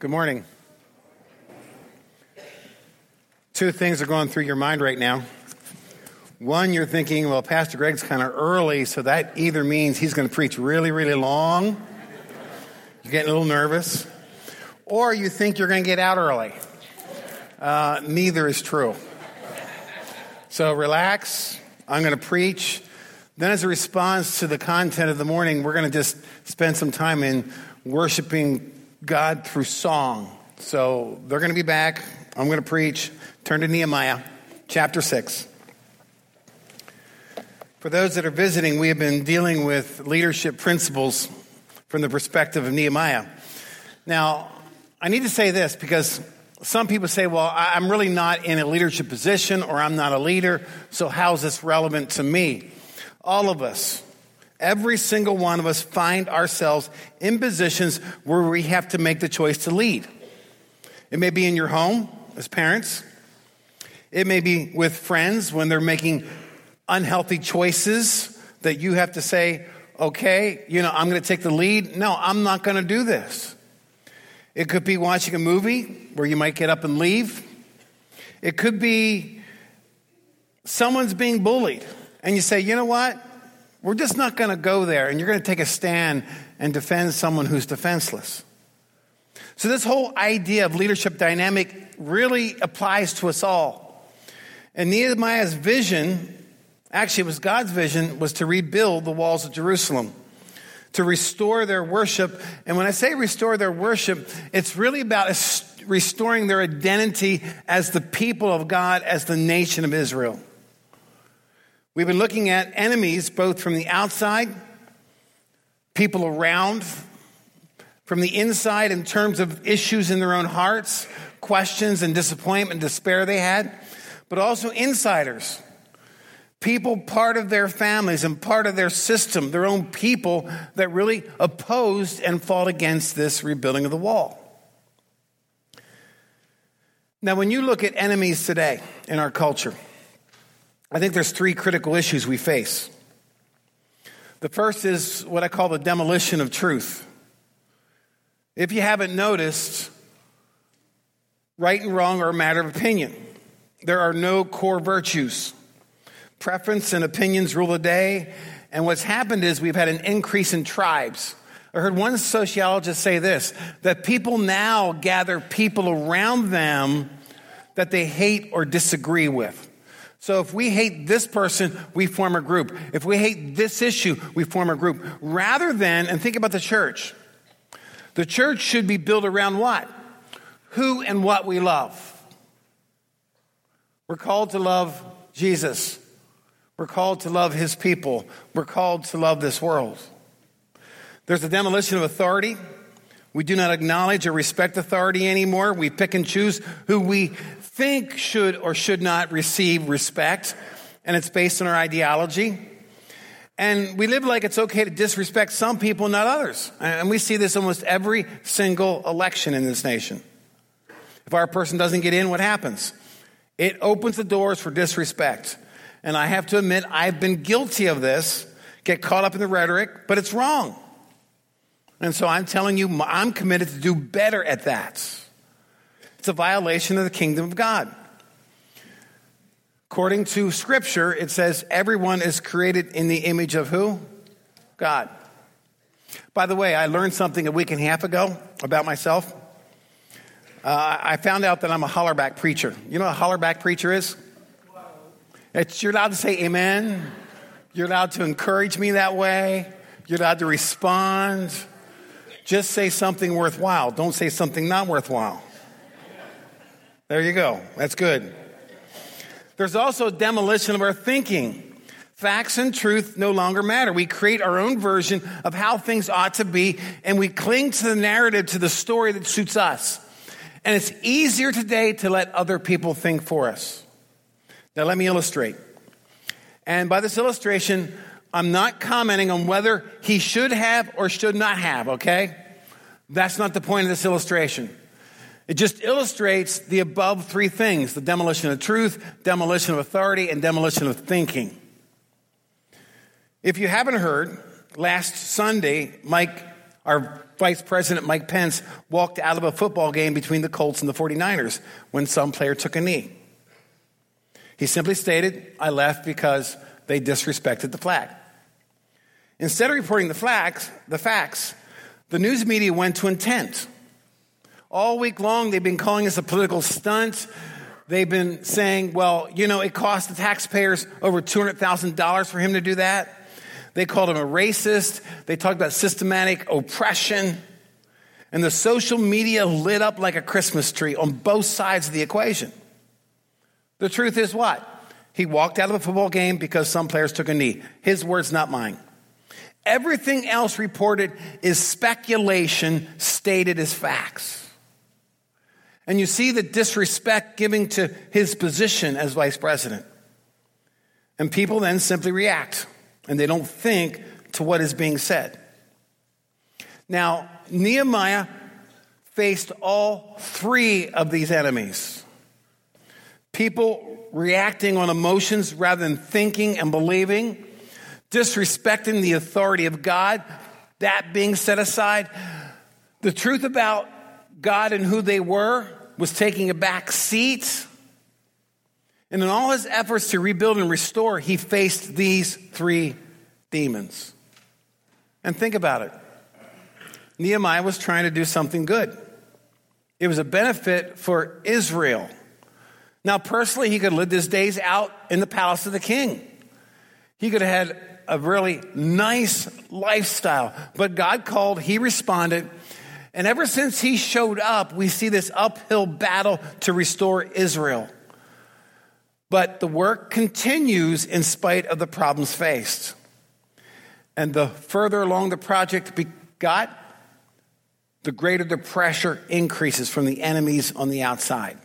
Good morning. Two things are going through your mind right now. One, you're thinking, well, Pastor Greg's kind of early, so that either means he's going to preach really, really long. You're getting a little nervous. Or you think you're going to get out early. Uh, neither is true. So relax. I'm going to preach. Then, as a response to the content of the morning, we're going to just spend some time in worshiping God through song. So they're going to be back. I'm going to preach. Turn to Nehemiah chapter 6. For those that are visiting, we have been dealing with leadership principles from the perspective of Nehemiah. Now, I need to say this because some people say, well, I'm really not in a leadership position or I'm not a leader, so how's this relevant to me? All of us, every single one of us, find ourselves in positions where we have to make the choice to lead. It may be in your home as parents, it may be with friends when they're making unhealthy choices that you have to say, okay, you know, I'm going to take the lead. No, I'm not going to do this. It could be watching a movie where you might get up and leave. It could be someone's being bullied and you say, you know what? We're just not going to go there. And you're going to take a stand and defend someone who's defenseless. So, this whole idea of leadership dynamic really applies to us all. And Nehemiah's vision Actually, it was God's vision was to rebuild the walls of Jerusalem, to restore their worship. And when I say restore their worship, it's really about restoring their identity as the people of God, as the nation of Israel. We've been looking at enemies both from the outside, people around, from the inside in terms of issues in their own hearts, questions and disappointment, despair they had, but also insiders people part of their families and part of their system, their own people that really opposed and fought against this rebuilding of the wall. Now, when you look at enemies today in our culture, I think there's three critical issues we face. The first is what I call the demolition of truth. If you haven't noticed, right and wrong are a matter of opinion. There are no core virtues preference and opinions rule the day. And what's happened is we've had an increase in tribes. I heard one sociologist say this that people now gather people around them that they hate or disagree with. So if we hate this person, we form a group. If we hate this issue, we form a group. Rather than, and think about the church. The church should be built around what? Who and what we love. We're called to love Jesus. We're called to love his people. We're called to love this world. There's a demolition of authority. We do not acknowledge or respect authority anymore. We pick and choose who we think should or should not receive respect, and it's based on our ideology. And we live like it's okay to disrespect some people, not others. And we see this almost every single election in this nation. If our person doesn't get in, what happens? It opens the doors for disrespect. And I have to admit, I've been guilty of this, get caught up in the rhetoric, but it's wrong. And so I'm telling you, I'm committed to do better at that. It's a violation of the kingdom of God. According to scripture, it says everyone is created in the image of who? God. By the way, I learned something a week and a half ago about myself. Uh, I found out that I'm a hollerback preacher. You know what a hollerback preacher is? It's, you're allowed to say amen. You're allowed to encourage me that way. You're allowed to respond. Just say something worthwhile. Don't say something not worthwhile. There you go. That's good. There's also demolition of our thinking. Facts and truth no longer matter. We create our own version of how things ought to be, and we cling to the narrative, to the story that suits us. And it's easier today to let other people think for us. Now, let me illustrate. And by this illustration, I'm not commenting on whether he should have or should not have, okay? That's not the point of this illustration. It just illustrates the above three things the demolition of truth, demolition of authority, and demolition of thinking. If you haven't heard, last Sunday, Mike, our Vice President Mike Pence walked out of a football game between the Colts and the 49ers when some player took a knee. He simply stated, I left because they disrespected the flag. Instead of reporting the facts, the facts, the news media went to intent. All week long, they've been calling this a political stunt. They've been saying, well, you know, it cost the taxpayers over $200,000 for him to do that. They called him a racist. They talked about systematic oppression. And the social media lit up like a Christmas tree on both sides of the equation. The truth is what? He walked out of a football game because some players took a knee. His words, not mine. Everything else reported is speculation stated as facts. And you see the disrespect giving to his position as vice president. And people then simply react and they don't think to what is being said. Now, Nehemiah faced all three of these enemies people reacting on emotions rather than thinking and believing, disrespecting the authority of God, that being set aside. The truth about God and who they were was taking a back seat. And in all his efforts to rebuild and restore, he faced these three demons. And think about it Nehemiah was trying to do something good, it was a benefit for Israel. Now, personally, he could live his days out in the palace of the king. He could have had a really nice lifestyle. But God called, he responded. And ever since he showed up, we see this uphill battle to restore Israel. But the work continues in spite of the problems faced. And the further along the project got, the greater the pressure increases from the enemies on the outside.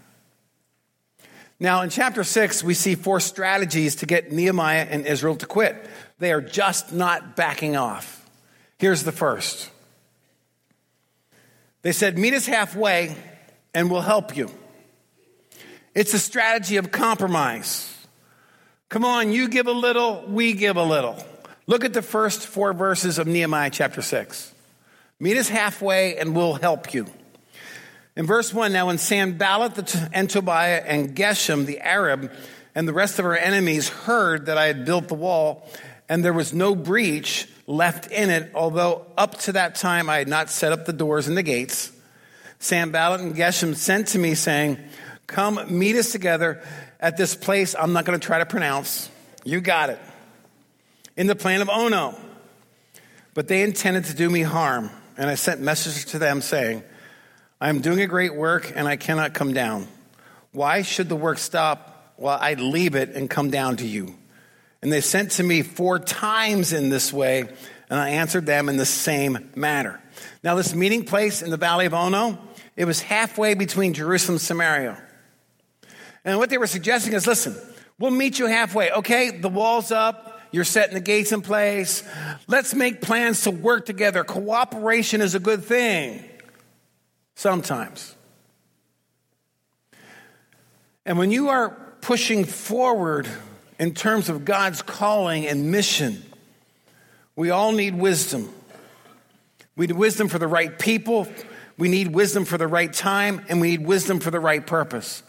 Now, in chapter 6, we see four strategies to get Nehemiah and Israel to quit. They are just not backing off. Here's the first they said, Meet us halfway and we'll help you. It's a strategy of compromise. Come on, you give a little, we give a little. Look at the first four verses of Nehemiah chapter 6. Meet us halfway and we'll help you. In verse 1, now when Sanballat and Tobiah and Geshem the Arab and the rest of our enemies heard that I had built the wall and there was no breach left in it, although up to that time I had not set up the doors and the gates, Sanballat and Geshem sent to me saying, Come meet us together at this place I'm not going to try to pronounce. You got it. In the plain of Ono. But they intended to do me harm. And I sent messages to them saying, I am doing a great work and I cannot come down. Why should the work stop while I leave it and come down to you? And they sent to me four times in this way, and I answered them in the same manner. Now, this meeting place in the valley of Ono, it was halfway between Jerusalem and Samaria. And what they were suggesting is listen, we'll meet you halfway. Okay, the wall's up. You're setting the gates in place. Let's make plans to work together. Cooperation is a good thing. Sometimes. And when you are pushing forward in terms of God's calling and mission, we all need wisdom. We need wisdom for the right people, we need wisdom for the right time, and we need wisdom for the right purpose.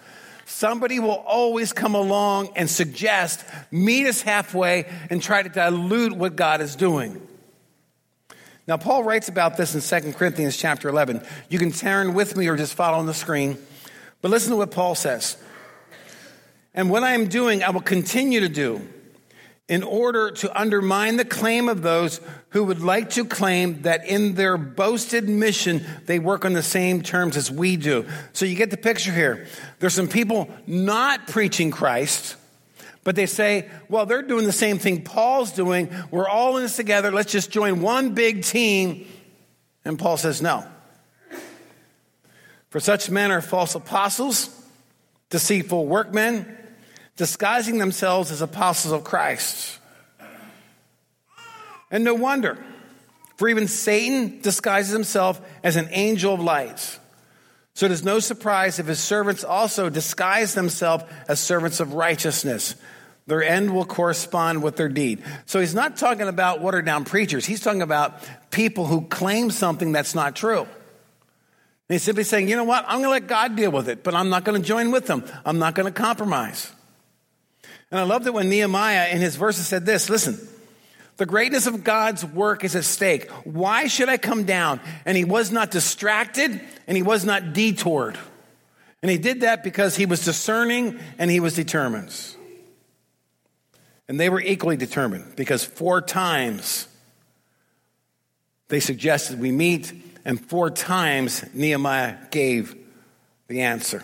Somebody will always come along and suggest, meet us halfway, and try to dilute what God is doing. Now, Paul writes about this in 2 Corinthians chapter 11. You can turn with me or just follow on the screen. But listen to what Paul says. And what I am doing, I will continue to do in order to undermine the claim of those who would like to claim that in their boasted mission they work on the same terms as we do. So you get the picture here. There's some people not preaching Christ, but they say, well, they're doing the same thing Paul's doing. We're all in this together. Let's just join one big team. And Paul says, no. For such men are false apostles, deceitful workmen, disguising themselves as apostles of Christ. And no wonder, for even Satan disguises himself as an angel of light. So it is no surprise if his servants also disguise themselves as servants of righteousness. Their end will correspond with their deed. So he's not talking about watered down preachers. He's talking about people who claim something that's not true. And he's simply saying, you know what? I'm going to let God deal with it, but I'm not going to join with them. I'm not going to compromise. And I love that when Nehemiah in his verses said this listen, the greatness of God's work is at stake. Why should I come down? And he was not distracted and he was not detoured. And he did that because he was discerning and he was determined. And they were equally determined because four times they suggested we meet, and four times Nehemiah gave the answer.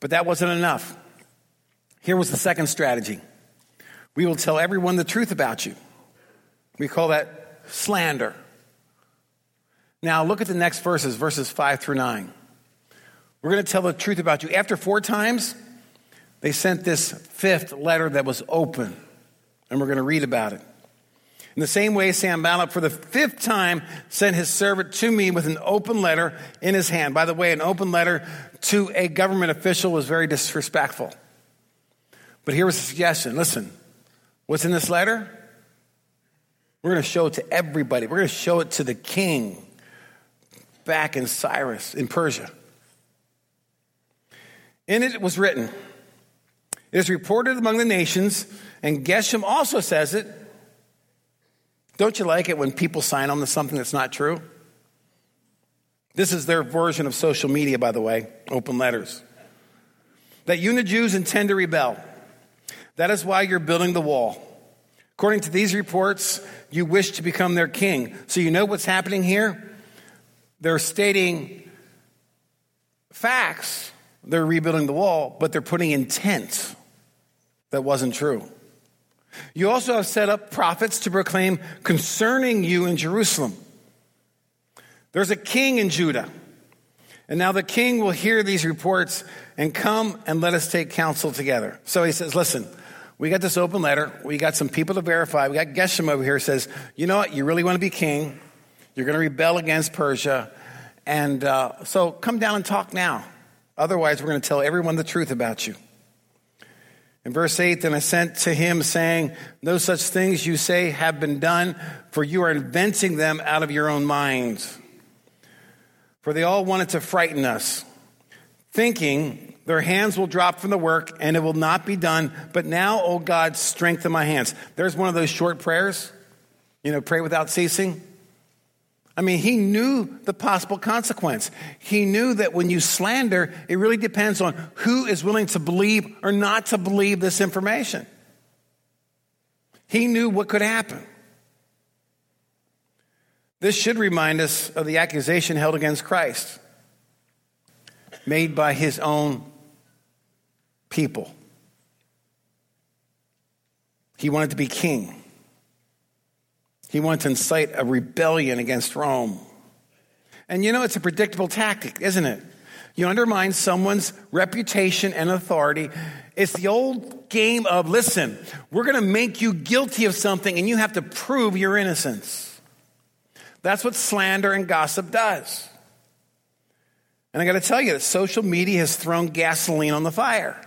But that wasn't enough. Here was the second strategy we will tell everyone the truth about you. We call that slander. Now, look at the next verses, verses 5 through 9. We're going to tell the truth about you. After four times, they sent this fifth letter that was open, and we're going to read about it. In the same way, Sam Sanballat, for the fifth time, sent his servant to me with an open letter in his hand. By the way, an open letter to a government official was very disrespectful. But here was a suggestion listen, what's in this letter? We're going to show it to everybody. We're going to show it to the king back in Cyrus, in Persia. In it was written, it is reported among the nations, and Geshem also says it. Don't you like it when people sign on to something that's not true? This is their version of social media, by the way, open letters. That you, the Jews, intend to rebel. That is why you're building the wall. According to these reports, you wish to become their king. So you know what's happening here? They're stating facts. They're rebuilding the wall, but they're putting intent that wasn't true. You also have set up prophets to proclaim concerning you in Jerusalem. There's a king in Judah. And now the king will hear these reports and come and let us take counsel together. So he says, Listen, we got this open letter. We got some people to verify. We got Geshem over here says, You know what? You really want to be king. You're going to rebel against Persia. And uh, so come down and talk now. Otherwise, we're going to tell everyone the truth about you. In verse 8, then I sent to him saying, No such things you say have been done, for you are inventing them out of your own minds. For they all wanted to frighten us, thinking their hands will drop from the work and it will not be done. But now, O God, strengthen my hands. There's one of those short prayers, you know, pray without ceasing. I mean, he knew the possible consequence. He knew that when you slander, it really depends on who is willing to believe or not to believe this information. He knew what could happen. This should remind us of the accusation held against Christ, made by his own people. He wanted to be king. He wanted to incite a rebellion against Rome. And you know, it's a predictable tactic, isn't it? You undermine someone's reputation and authority. It's the old game of listen, we're going to make you guilty of something and you have to prove your innocence. That's what slander and gossip does. And I got to tell you that social media has thrown gasoline on the fire.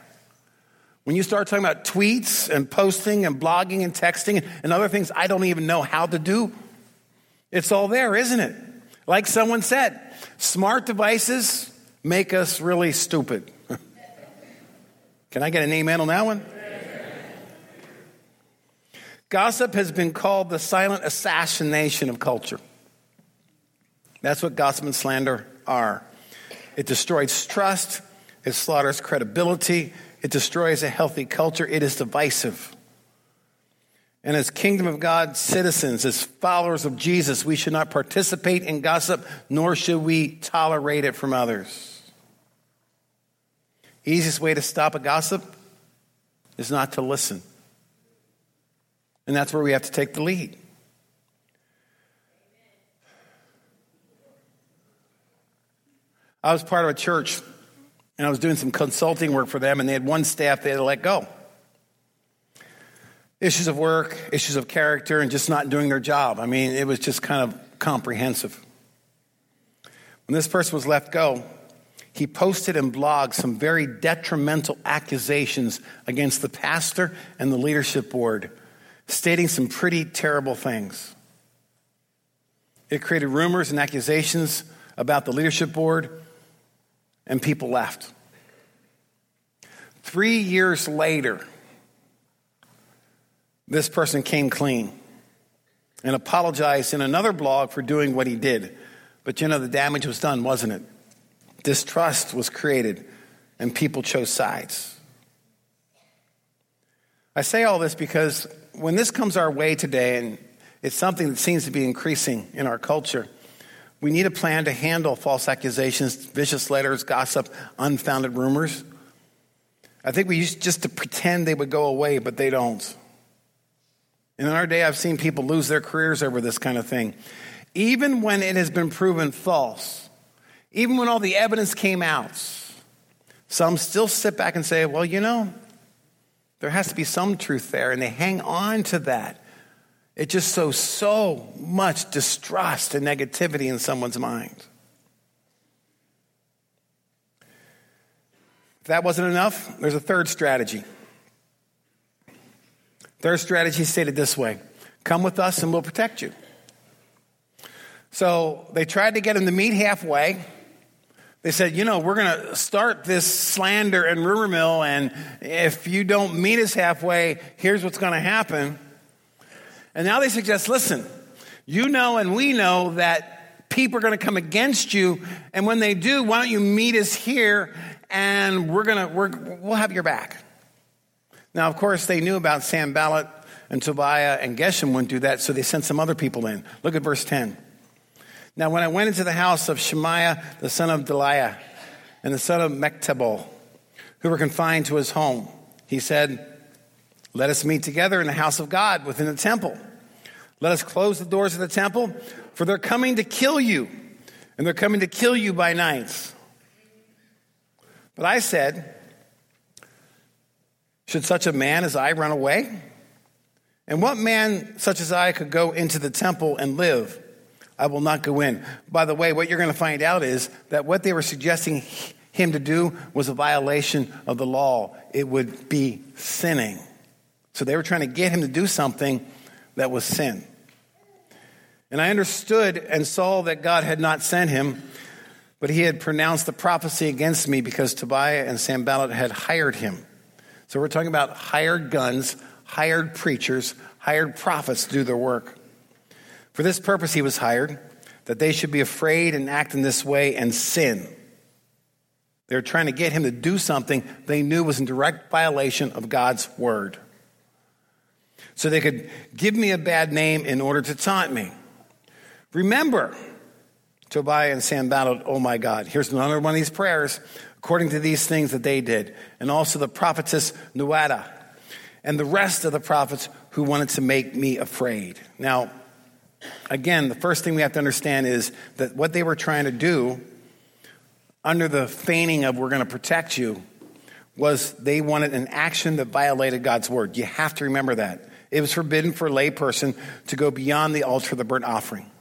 When you start talking about tweets and posting and blogging and texting and other things I don't even know how to do, it's all there, isn't it? Like someone said, smart devices make us really stupid. Can I get an amen on that one? Gossip has been called the silent assassination of culture. That's what gossip and slander are. It destroys trust, it slaughters credibility, it destroys a healthy culture. It is divisive. And as kingdom of God citizens, as followers of Jesus, we should not participate in gossip, nor should we tolerate it from others. Easiest way to stop a gossip is not to listen. And that's where we have to take the lead. I was part of a church and I was doing some consulting work for them, and they had one staff they had to let go. Issues of work, issues of character, and just not doing their job. I mean, it was just kind of comprehensive. When this person was let go, he posted and blogged some very detrimental accusations against the pastor and the leadership board, stating some pretty terrible things. It created rumors and accusations about the leadership board, and people left. Three years later, this person came clean and apologized in another blog for doing what he did. But you know, the damage was done, wasn't it? Distrust was created, and people chose sides. I say all this because when this comes our way today, and it's something that seems to be increasing in our culture, we need a plan to handle false accusations, vicious letters, gossip, unfounded rumors. I think we used just to pretend they would go away, but they don't. And in our day, I've seen people lose their careers over this kind of thing. Even when it has been proven false, even when all the evidence came out, some still sit back and say, well, you know, there has to be some truth there. And they hang on to that. It just sows so much distrust and negativity in someone's mind. If that wasn't enough, there's a third strategy. Third strategy stated this way Come with us and we'll protect you. So they tried to get him to meet halfway. They said, you know, we're going to start this slander and rumor mill, and if you don't meet us halfway, here's what's going to happen. And now they suggest, listen, you know and we know that people are going to come against you, and when they do, why don't you meet us here, and we're going to, we're, we'll have your back. Now, of course, they knew about Sanballat and Tobiah and Geshem wouldn't do that, so they sent some other people in. Look at verse 10. Now, when I went into the house of Shemaiah, the son of Delaiah, and the son of Mehetabel, who were confined to his home, he said, Let us meet together in the house of God within the temple. Let us close the doors of the temple, for they're coming to kill you, and they're coming to kill you by night. But I said, should such a man as I run away? And what man such as I could go into the temple and live? I will not go in. By the way, what you're going to find out is that what they were suggesting him to do was a violation of the law. It would be sinning. So they were trying to get him to do something that was sin. And I understood and saw that God had not sent him, but he had pronounced the prophecy against me because Tobiah and Sanballat had hired him. So we're talking about hired guns, hired preachers, hired prophets to do their work. For this purpose he was hired, that they should be afraid and act in this way and sin. They were trying to get him to do something they knew was in direct violation of God's word. So they could give me a bad name in order to taunt me. Remember, Tobiah and Sanballat, oh my God, here's another one of these prayers according to these things that they did, and also the prophetess Noadiah, and the rest of the prophets who wanted to make me afraid. Now, again, the first thing we have to understand is that what they were trying to do, under the feigning of we're going to protect you, was they wanted an action that violated God's word. You have to remember that. It was forbidden for a layperson to go beyond the altar of the burnt offering.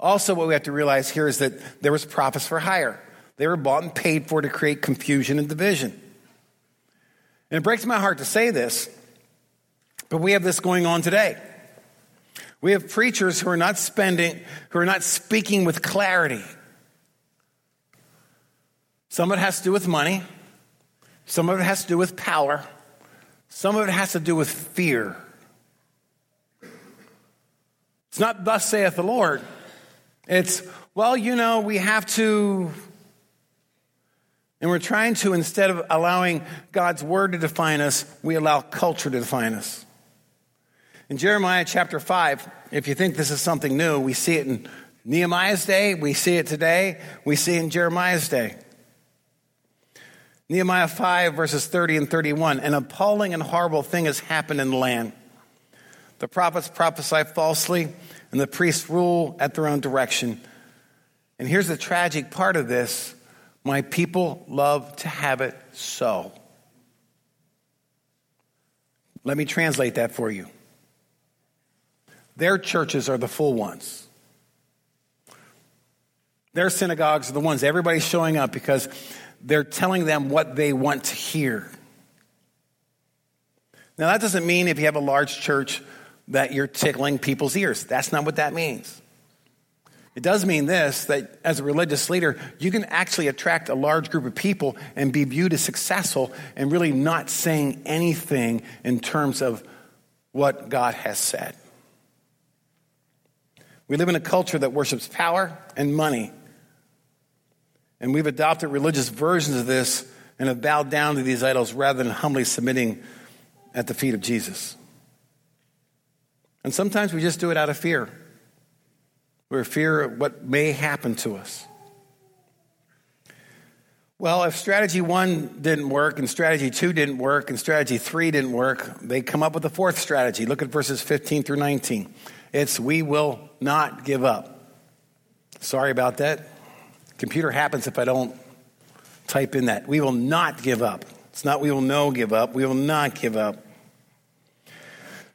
Also, what we have to realize here is that there was prophets for hire. They were bought and paid for to create confusion and division. And it breaks my heart to say this, but we have this going on today. We have preachers who are not spending, who are not speaking with clarity. Some of it has to do with money. Some of it has to do with power. Some of it has to do with fear. It's not thus saith the Lord. It's, well, you know, we have to and we're trying to, instead of allowing God's word to define us, we allow culture to define us. In Jeremiah chapter 5, if you think this is something new, we see it in Nehemiah's day, we see it today, we see it in Jeremiah's day. Nehemiah 5, verses 30 and 31. An appalling and horrible thing has happened in the land. The prophets prophesy falsely, and the priests rule at their own direction. And here's the tragic part of this my people love to have it so. Let me translate that for you. Their churches are the full ones. Their synagogues are the ones everybody's showing up because they're telling them what they want to hear. Now, that doesn't mean if you have a large church that you're tickling people's ears. That's not what that means. It does mean this that as a religious leader, you can actually attract a large group of people and be viewed as successful and really not saying anything in terms of what God has said. We live in a culture that worships power and money. And we've adopted religious versions of this and have bowed down to these idols rather than humbly submitting at the feet of Jesus. And sometimes we just do it out of fear. We're fear of what may happen to us. Well, if strategy one didn't work, and strategy two didn't work, and strategy three didn't work, they come up with a fourth strategy. Look at verses 15 through 19. It's we will not give up. Sorry about that. Computer happens if I don't type in that. We will not give up. It's not we will no give up. We will not give up.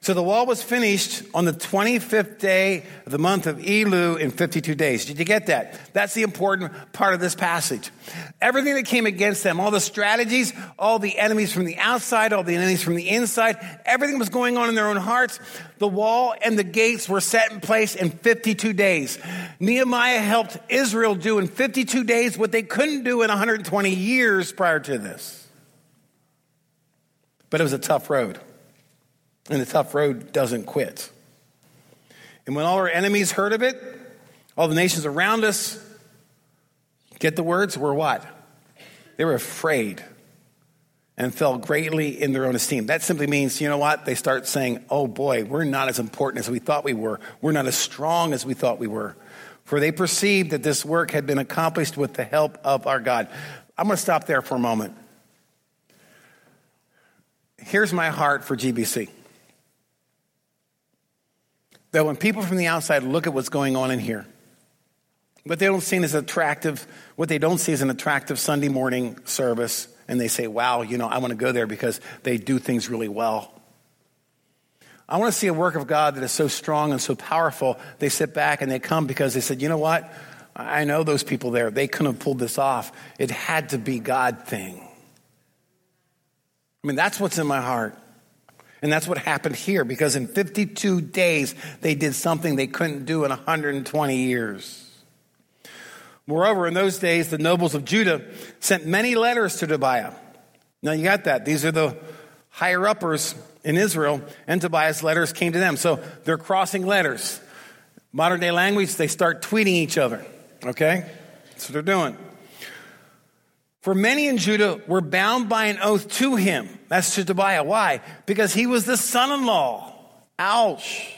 So the wall was finished on the 25th day of the month of Elul in 52 days. Did you get that? That's the important part of this passage. Everything that came against them, all the strategies, all the enemies from the outside, all the enemies from the inside, everything was going on in their own hearts. The wall and the gates were set in place in 52 days. Nehemiah helped Israel do in 52 days what they couldn't do in 120 years prior to this. But it was a tough road. And the tough road doesn't quit. And when all our enemies heard of it, all the nations around us, get the words, were what? They were afraid and fell greatly in their own esteem. That simply means, you know what? They start saying, oh boy, we're not as important as we thought we were. We're not as strong as we thought we were. For they perceived that this work had been accomplished with the help of our God. I'm going to stop there for a moment. Here's my heart for GBC that when people from the outside look at what's going on in here, what they don't see as attractive, what they don't see as an attractive Sunday morning service, and they say, wow, you know, I want to go there because they do things really well. I want to see a work of God that is so strong and so powerful. They sit back and they come because they said, you know what? I know those people there. They couldn't have pulled this off. It had to be God thing. I mean, that's what's in my heart. And that's what happened here because in 52 days they did something they couldn't do in 120 years. Moreover, in those days, the nobles of Judah sent many letters to Tobiah. Now you got that. These are the higher uppers in Israel, and Tobiah's letters came to them. So they're crossing letters. Modern day language, they start tweeting each other. Okay? That's what they're doing. For many in Judah were bound by an oath to him. That's to Tobiah. Why? Because he was the son in law. Ouch.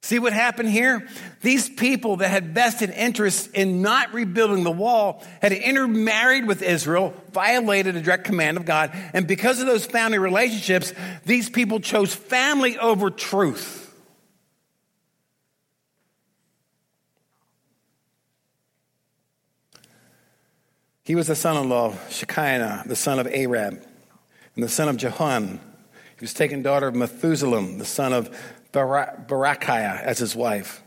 See what happened here? These people that had vested interest in not rebuilding the wall had intermarried with Israel, violated a direct command of God, and because of those family relationships, these people chose family over truth. He was the son in law of Shecaniah, the son of Arah, and the son of Jehoram. He was taken daughter of Methuselah, the son of Berechiah, as his wife.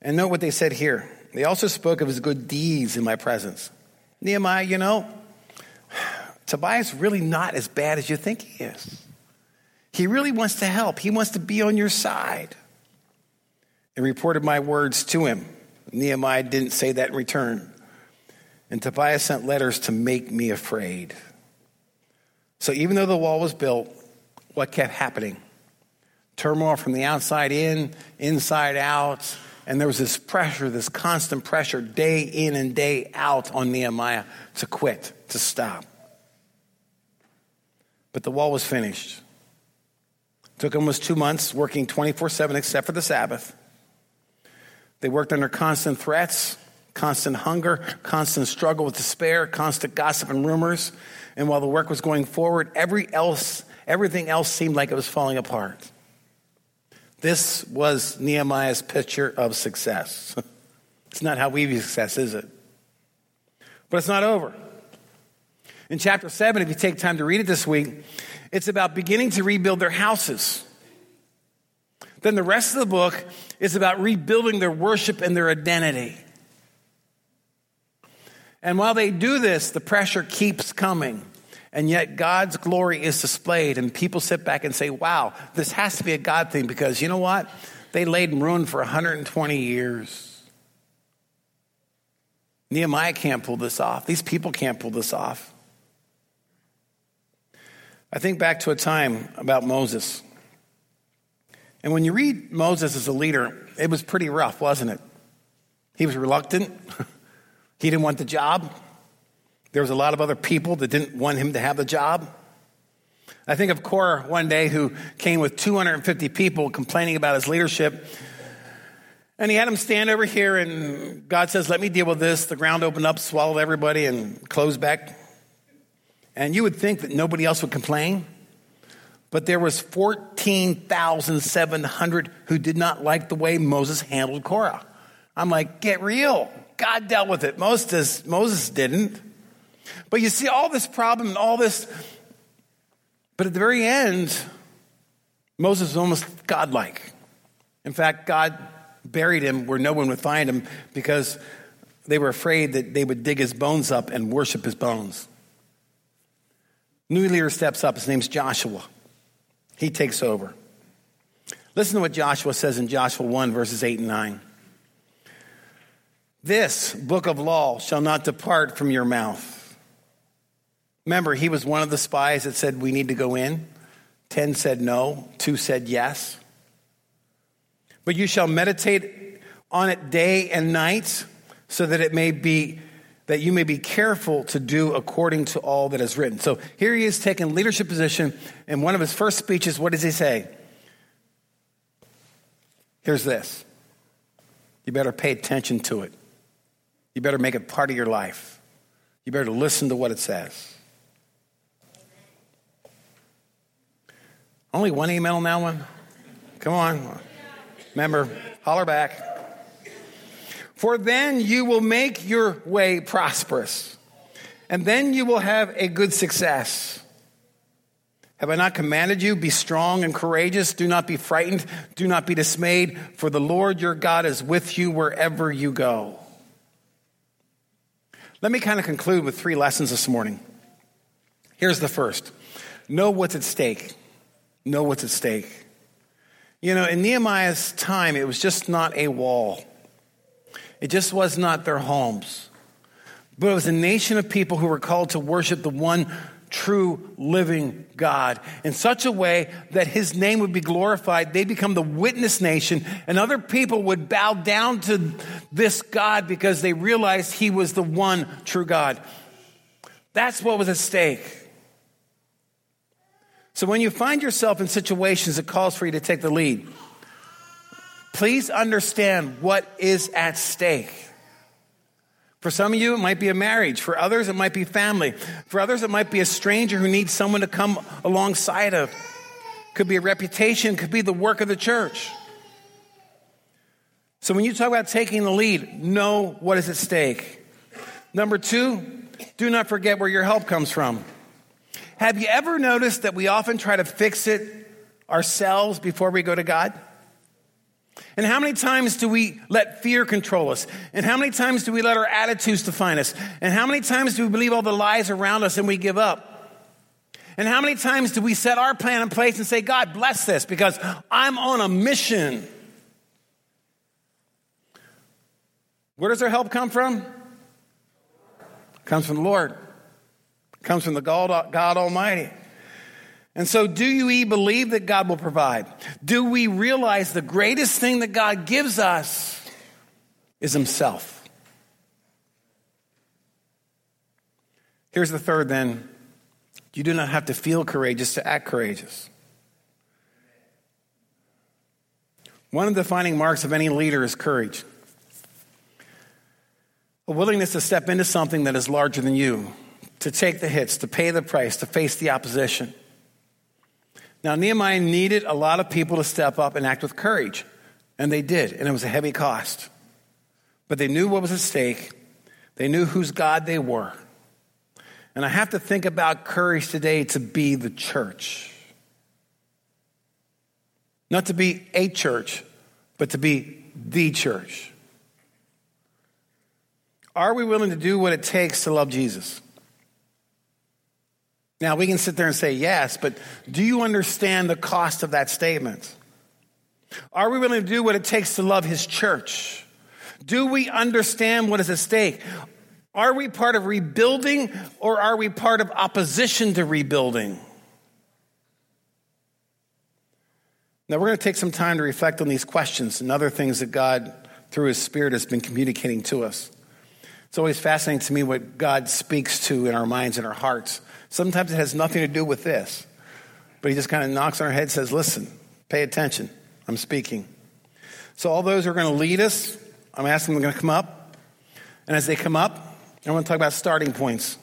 And note what they said here. They also spoke of his good deeds in my presence. Nehemiah, you know, Tobiah's really not as bad as you think he is. He really wants to help. He wants to be on your side. And reported my words to him. Nehemiah didn't say that in return. And Tobiah sent letters to make me afraid. So even though the wall was built, what kept happening? Turmoil from the outside in, inside out. And there was this pressure, this constant pressure, day in and day out on Nehemiah to quit, to stop. But the wall was finished. It took almost two months, working 24 7 except for the Sabbath. They worked under constant threats, constant hunger, constant struggle with despair, constant gossip and rumors. And while the work was going forward, every else, everything else seemed like it was falling apart. This was Nehemiah's picture of success. it's not how we view success, is it? But it's not over. In chapter 7, if you take time to read it this week, it's about beginning to rebuild their houses. Then the rest of the book is about rebuilding their worship and their identity. And while they do this, the pressure keeps coming. And yet God's glory is displayed, and people sit back and say, wow, this has to be a God thing because you know what? They laid in ruin for 120 years. Nehemiah can't pull this off. These people can't pull this off. I think back to a time about Moses. And when you read Moses as a leader, it was pretty rough, wasn't it? He was reluctant. he didn't want the job. There was a lot of other people that didn't want him to have the job. I think of Korah one day who came with 250 people complaining about his leadership. And he had them stand over here, and God says, Let me deal with this. The ground opened up, swallowed everybody, and closed back. And you would think that nobody else would complain. But there was 14,700 who did not like the way Moses handled Korah. I'm like, get real. God dealt with it. Moses, Moses didn't. But you see all this problem and all this. But at the very end, Moses was almost godlike. In fact, God buried him where no one would find him because they were afraid that they would dig his bones up and worship his bones. New leader steps up. His name's Joshua. He takes over. Listen to what Joshua says in Joshua 1, verses 8 and 9. This book of law shall not depart from your mouth Remember, he was one of the spies that said, We need to go in. Ten said no, two said yes. But you shall meditate on it day and night, so that it may be that you may be careful to do according to all that is written. So here he is taking leadership position, and one of his first speeches, what does he say? Here's this. You better pay attention to it. You better make it part of your life. You better listen to what it says. Only one email on that one? Come on. Remember, holler back. For then you will make your way prosperous, and then you will have a good success. Have I not commanded you? Be strong and courageous. Do not be frightened. Do not be dismayed, for the Lord your God is with you wherever you go. Let me kind of conclude with three lessons this morning. Here's the first know what's at stake know what's at stake. You know, in Nehemiah's time, it was just not a wall, it just was not their homes. But it was a nation of people who were called to worship the one true living God in such a way that his name would be glorified. They become the witness nation, and other people would bow down to this God because they realized he was the one true God. That's what was at stake. So when you find yourself in situations that calls for you to take the lead, please understand what is at stake. For some of you, it might be a marriage. For others, it might be family. For others, it might be a stranger who needs someone to come alongside of. Could be a reputation, could be the work of the church. So when you talk about taking the lead, know what is at stake. Number two, do not forget where your help comes from. Have you ever noticed that we often try to fix it ourselves before we go to God? And how many times do we let fear control us? And how many times do we let our attitudes define us? And how many times do we believe all the lies around us and we give up? And how many times do we set our plan in place and say, God, bless this because I'm on a mission? Where does our help come from? It comes from the Lord It comes from the God, God Almighty. And so, do you believe that God will provide? Do we realize the greatest thing that God gives us is Himself? Here's the third then you do not have to feel courageous to act courageous. One of the defining marks of any leader is courage a willingness to step into something that is larger than you to take the hits, to pay the price, to face the opposition. Now, Nehemiah needed a lot of people to step up and act with courage, and they did, and it was a heavy cost. But they knew what was at stake, they knew whose God they were. And I have to think about courage today to be the church. Not to be a church, but to be the church. Are we willing to do what it takes to love Jesus? Now, we can sit there and say yes, but do you understand the cost of that statement? Are we willing to do what it takes to love his church? Do we understand what is at stake? Are we part of rebuilding or are we part of opposition to rebuilding? Now, we're going to take some time to reflect on these questions and other things that God, through His Spirit, has been communicating to us. It's always fascinating to me what God speaks to in our minds and our hearts. Sometimes it has nothing to do with this, but He just kind of knocks on our head and says, Listen, pay attention. I'm speaking. So, all those who are going to lead us, I'm asking them to come up. And as they come up, I want to talk about starting points.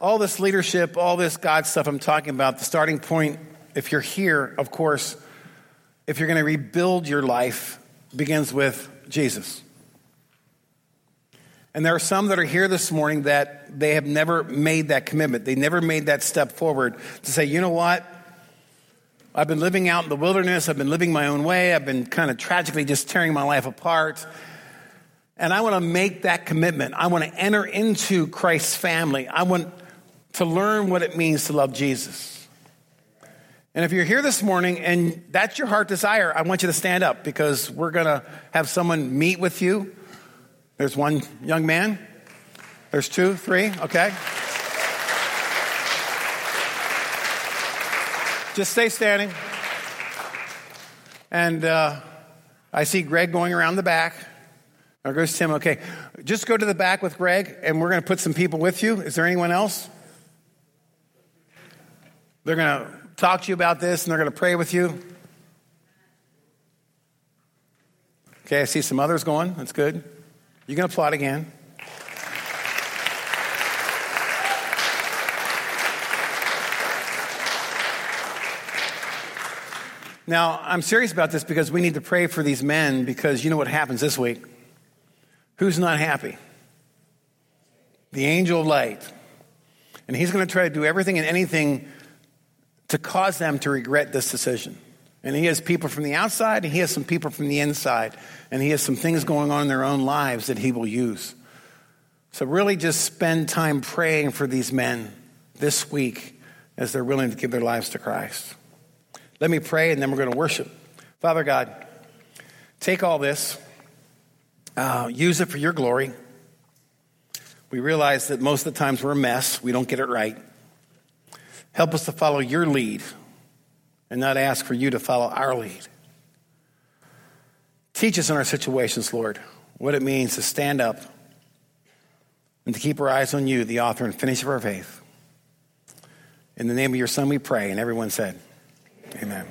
All this leadership, all this God stuff I'm talking about, the starting point, if you're here, of course, if you're going to rebuild your life, begins with Jesus. And there are some that are here this morning that they have never made that commitment. They never made that step forward to say, you know what? I've been living out in the wilderness. I've been living my own way. I've been kind of tragically just tearing my life apart. And I want to make that commitment. I want to enter into Christ's family. I want to learn what it means to love Jesus. And if you're here this morning and that's your heart desire, I want you to stand up because we're going to have someone meet with you. There's one young man. There's two, three, okay? Just stay standing. And uh, I see Greg going around the back. There goes Tim. Okay, just go to the back with Greg, and we're going to put some people with you. Is there anyone else? They're going to talk to you about this, and they're going to pray with you. Okay, I see some others going. That's good. You can applaud again. Now, I'm serious about this because we need to pray for these men because you know what happens this week? Who's not happy? The angel of light. And he's going to try to do everything and anything to cause them to regret this decision. And he has people from the outside and he has some people from the inside. And he has some things going on in their own lives that he will use. So, really, just spend time praying for these men this week as they're willing to give their lives to Christ. Let me pray and then we're going to worship. Father God, take all this, uh, use it for your glory. We realize that most of the times we're a mess, we don't get it right. Help us to follow your lead and not ask for you to follow our lead. Teach us in our situations, Lord, what it means to stand up and to keep our eyes on you, the author and finisher of our faith. In the name of your Son, we pray. And everyone said, Amen.